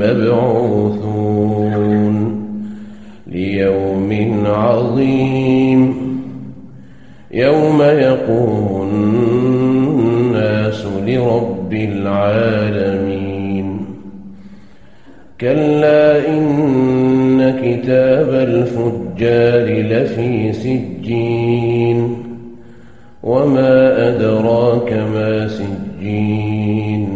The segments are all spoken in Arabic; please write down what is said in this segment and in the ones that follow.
مبعوثون ليوم عظيم يوم يقوم الناس لرب العالمين كلا إن كتاب الفجار لفي سجين وما أدراك ما سجين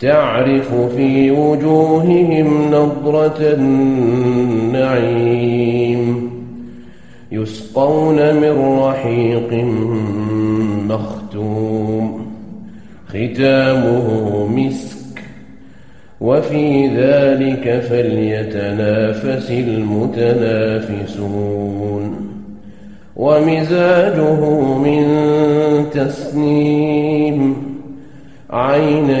تعرف في وجوههم نضرة النعيم. يسقون من رحيق مختوم. ختامه مسك. وفي ذلك فليتنافس المتنافسون. ومزاجه من تسنيم. عينا